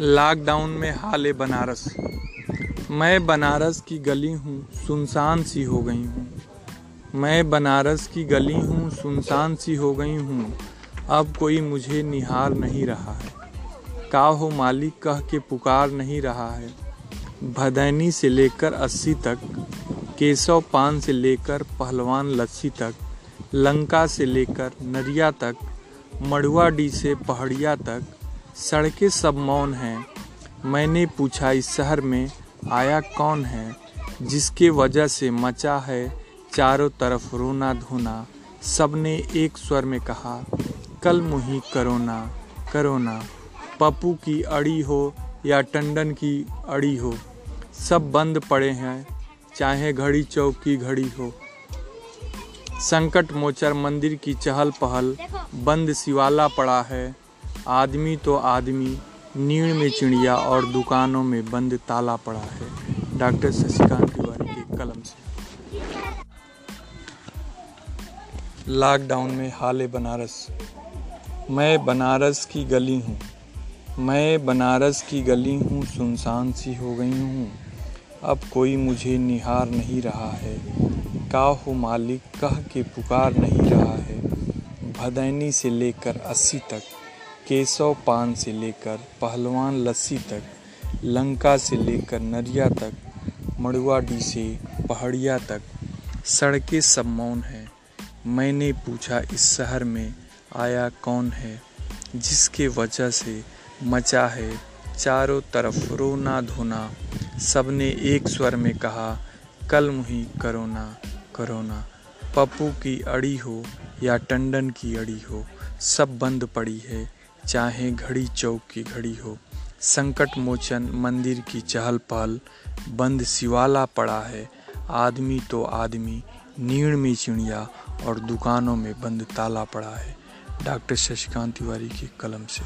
Lockdown में हाल बनारस। मैं बनारस की गली हूँ, सुनसान सी हो गई हूँ। मैं बनारस की गली हूँ, सुनसान सी हो गई हूँ। अब कोई मुझे निहार नहीं रहा है। का हो मालिक कह के पुकार नहीं रहा है। भदैनी से लेकर अस्सी तक, केशव पान से लेकर पहलवान लस्सी तक, लंका से लेकर नरिया तक मड़ुआ डी से पहाड़िया तक सड़कें सब मौन हैं। मैंने पूछा इस शहर में आया कौन है? जिसके वजह से मचा है चारों तरफ़ रोना धोना। सबने एक स्वर में कहा कल मुही करोना करोना। पप्पू की अड़ी हो या टंडन की अड़ी हो। सब बंद पड़े हैं चाहे घड़ी चौक की घड़ी हो। संकट मोचर मंदिर की चहल पहल बंद सिवाला पड़ा है। आदमी तो आदमी नीड़ में चिड़िया और दुकानों में बंद ताला पड़ा है। डॉक्टर शशिकांत तिवारी के कलम से। लॉकडाउन में हाल बनारस। मैं बनारस की गली हूँ। मैं बनारस की गली हूँ, सुनसान सी हो गई हूँ। अब कोई मुझे निहार नहीं रहा है। का हो मालिक कह के पुकार नहीं रहा है। भदैनी से लेकर अस्सी तक केशव पान से लेकर पहलवान लस्सी तक, लंका से लेकर नरिया तक, मड़ुआ डी से पहाड़िया तक, सड़कें सब मौन हैं। मैंने पूछा, इस शहर में आया कौन है? जिसके वजह से मचा है चारों तरफ़ रोना धोना। सबने एक स्वर में कहा कल मुही करोना करोना। पप्पू की अड़ी हो या टंडन की अड़ी हो, सब बंद पड़ी है। चाहे घड़ी चौक की घड़ी हो, संकट मोचन मंदिर की चहल पहल बंद सिवाला पड़ा है, आदमी तो आदमी नीड़ में चिड़िया और दुकानों में बंद ताला पड़ा है। डॉक्टर शशिकांत तिवारी के कलम से।